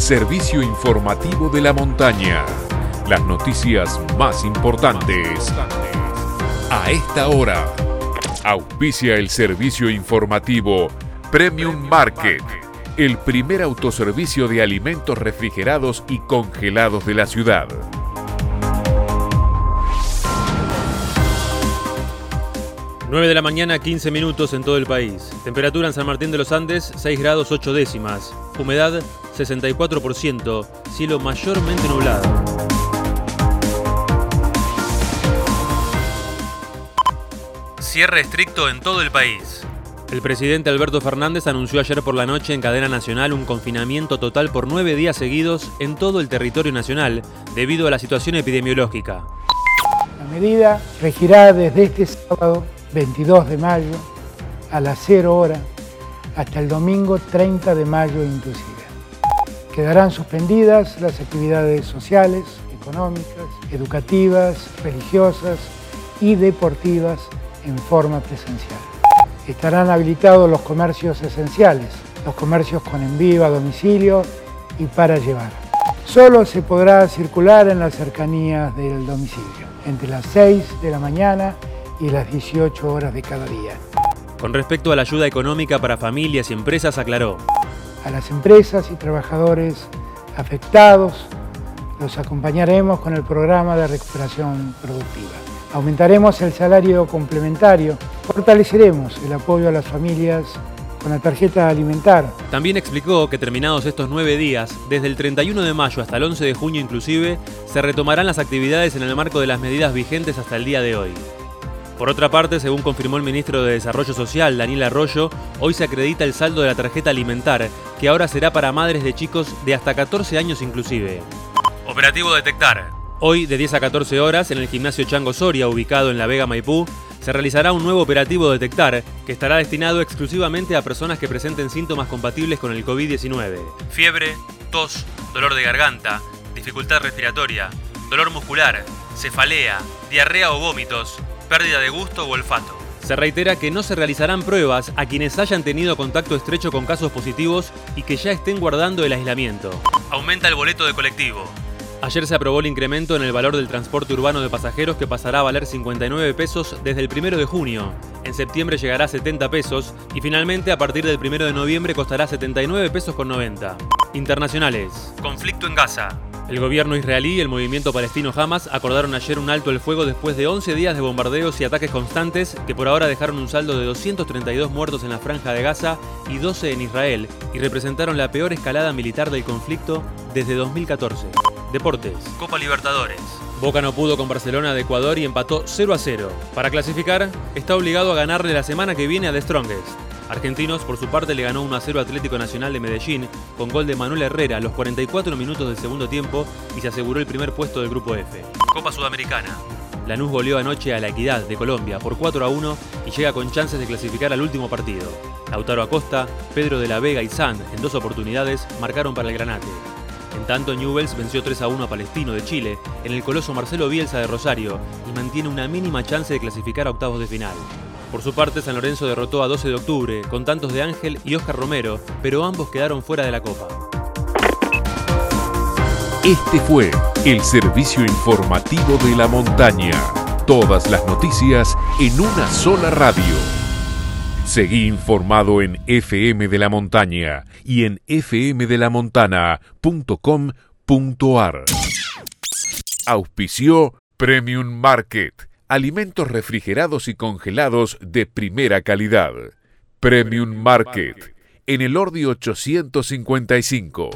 servicio informativo de la montaña. Las noticias más importantes a esta hora. Auspicia el servicio informativo Premium Market, el primer autoservicio de alimentos refrigerados y congelados de la ciudad. 9 de la mañana, 15 minutos en todo el país. Temperatura en San Martín de los Andes, 6 grados 8 décimas. Humedad, 64%. Cielo mayormente nublado. Cierre estricto en todo el país. El presidente Alberto Fernández anunció ayer por la noche en cadena nacional un confinamiento total por nueve días seguidos en todo el territorio nacional debido a la situación epidemiológica. La medida regirá desde este sábado 22 de mayo a las 0 horas hasta el domingo 30 de mayo inclusive. Quedarán suspendidas las actividades sociales, económicas, educativas, religiosas y deportivas en forma presencial. Estarán habilitados los comercios esenciales, los comercios con envío a domicilio y para llevar. Solo se podrá circular en las cercanías del domicilio, entre las 6 de la mañana y las 18 horas de cada día. Con respecto a la ayuda económica para familias y empresas, aclaró. A las empresas y trabajadores afectados los acompañaremos con el programa de recuperación productiva. Aumentaremos el salario complementario, fortaleceremos el apoyo a las familias con la tarjeta alimentar. También explicó que terminados estos nueve días, desde el 31 de mayo hasta el 11 de junio inclusive, se retomarán las actividades en el marco de las medidas vigentes hasta el día de hoy. Por otra parte, según confirmó el ministro de Desarrollo Social, Daniel Arroyo, hoy se acredita el saldo de la tarjeta alimentar, que ahora será para madres de chicos de hasta 14 años inclusive. Operativo Detectar. Hoy, de 10 a 14 horas, en el gimnasio Chango Soria, ubicado en La Vega Maipú, se realizará un nuevo operativo Detectar, que estará destinado exclusivamente a personas que presenten síntomas compatibles con el COVID-19. Fiebre, tos, dolor de garganta, dificultad respiratoria, dolor muscular, cefalea, diarrea o vómitos, pérdida de gusto o olfato. Se reitera que no se realizarán pruebas a quienes hayan tenido contacto estrecho con casos positivos y que ya estén guardando el aislamiento. Aumenta el boleto de colectivo. Ayer se aprobó el incremento en el valor del transporte urbano de pasajeros que pasará a valer 59 pesos desde el 1 de junio. En septiembre llegará a 70 pesos y finalmente a partir del 1 de noviembre costará 79 pesos con 90. Internacionales. Conflicto en Gaza. El gobierno israelí y el movimiento palestino Hamas acordaron ayer un alto el fuego después de 11 días de bombardeos y ataques constantes que por ahora dejaron un saldo de 232 muertos en la franja de Gaza y 12 en Israel y representaron la peor escalada militar del conflicto desde 2014. Deportes. Copa Libertadores. Boca no pudo con Barcelona de Ecuador y empató 0 a 0. Para clasificar, está obligado a ganarle la semana que viene a The Strongest. Argentinos, por su parte, le ganó 1 a 0 Atlético Nacional de Medellín con gol de Manuel Herrera a los 44 minutos del segundo tiempo y se aseguró el primer puesto del grupo F. Copa Sudamericana. Lanús goleó anoche a la Equidad de Colombia por 4 a 1 y llega con chances de clasificar al último partido. Lautaro Acosta, Pedro de la Vega y Sand, en dos oportunidades, marcaron para el Granate. En tanto, Newells venció 3 a 1 a Palestino de Chile en el coloso Marcelo Bielsa de Rosario y mantiene una mínima chance de clasificar a octavos de final. Por su parte, San Lorenzo derrotó a 12 de octubre con tantos de Ángel y Oscar Romero, pero ambos quedaron fuera de la Copa. Este fue el servicio informativo de la montaña. Todas las noticias en una sola radio. Seguí informado en FM de la Montaña y en fmdelamontana.com.ar. Auspició Premium Market alimentos refrigerados y congelados de primera calidad. Premium Market, en el Ordi 855.